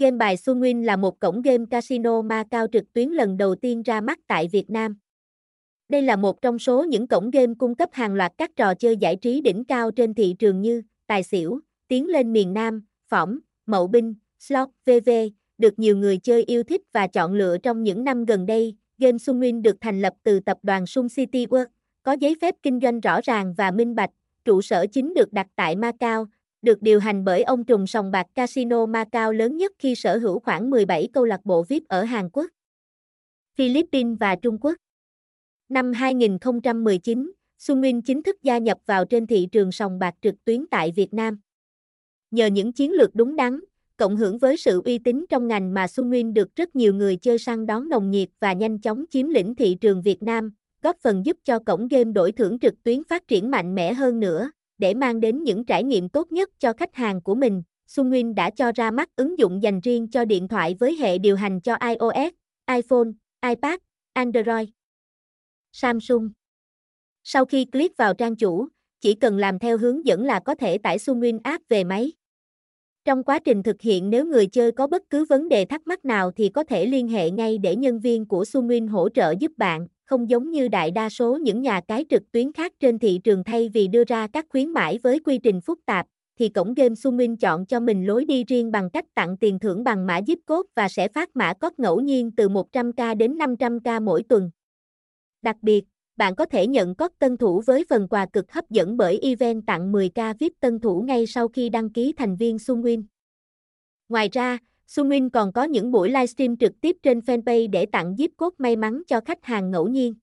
Game bài Sunwin là một cổng game casino ma cao trực tuyến lần đầu tiên ra mắt tại Việt Nam. Đây là một trong số những cổng game cung cấp hàng loạt các trò chơi giải trí đỉnh cao trên thị trường như Tài xỉu, Tiến lên miền Nam, Phỏng, Mậu binh, Slot, VV, được nhiều người chơi yêu thích và chọn lựa trong những năm gần đây. Game Sunwin được thành lập từ tập đoàn Sun City World, có giấy phép kinh doanh rõ ràng và minh bạch, trụ sở chính được đặt tại Macau, được điều hành bởi ông trùm sòng bạc Casino Macau lớn nhất khi sở hữu khoảng 17 câu lạc bộ VIP ở Hàn Quốc, Philippines và Trung Quốc. Năm 2019, Sunwin chính thức gia nhập vào trên thị trường sòng bạc trực tuyến tại Việt Nam. Nhờ những chiến lược đúng đắn, cộng hưởng với sự uy tín trong ngành mà Sunwin được rất nhiều người chơi săn đón nồng nhiệt và nhanh chóng chiếm lĩnh thị trường Việt Nam, góp phần giúp cho cổng game đổi thưởng trực tuyến phát triển mạnh mẽ hơn nữa. Để mang đến những trải nghiệm tốt nhất cho khách hàng của mình, Sunwin đã cho ra mắt ứng dụng dành riêng cho điện thoại với hệ điều hành cho iOS, iPhone, iPad, Android, Samsung. Sau khi click vào trang chủ, chỉ cần làm theo hướng dẫn là có thể tải Sunwin app về máy. Trong quá trình thực hiện nếu người chơi có bất cứ vấn đề thắc mắc nào thì có thể liên hệ ngay để nhân viên của Sunwin hỗ trợ giúp bạn, không giống như đại đa số những nhà cái trực tuyến khác trên thị trường thay vì đưa ra các khuyến mãi với quy trình phức tạp, thì cổng game Sunwin chọn cho mình lối đi riêng bằng cách tặng tiền thưởng bằng mã zip code và sẽ phát mã code ngẫu nhiên từ 100k đến 500k mỗi tuần. Đặc biệt, bạn có thể nhận code tân thủ với phần quà cực hấp dẫn bởi event tặng 10k VIP tân thủ ngay sau khi đăng ký thành viên Sunwin. Ngoài ra, Sunwin còn có những buổi livestream trực tiếp trên fanpage để tặng zip code may mắn cho khách hàng ngẫu nhiên.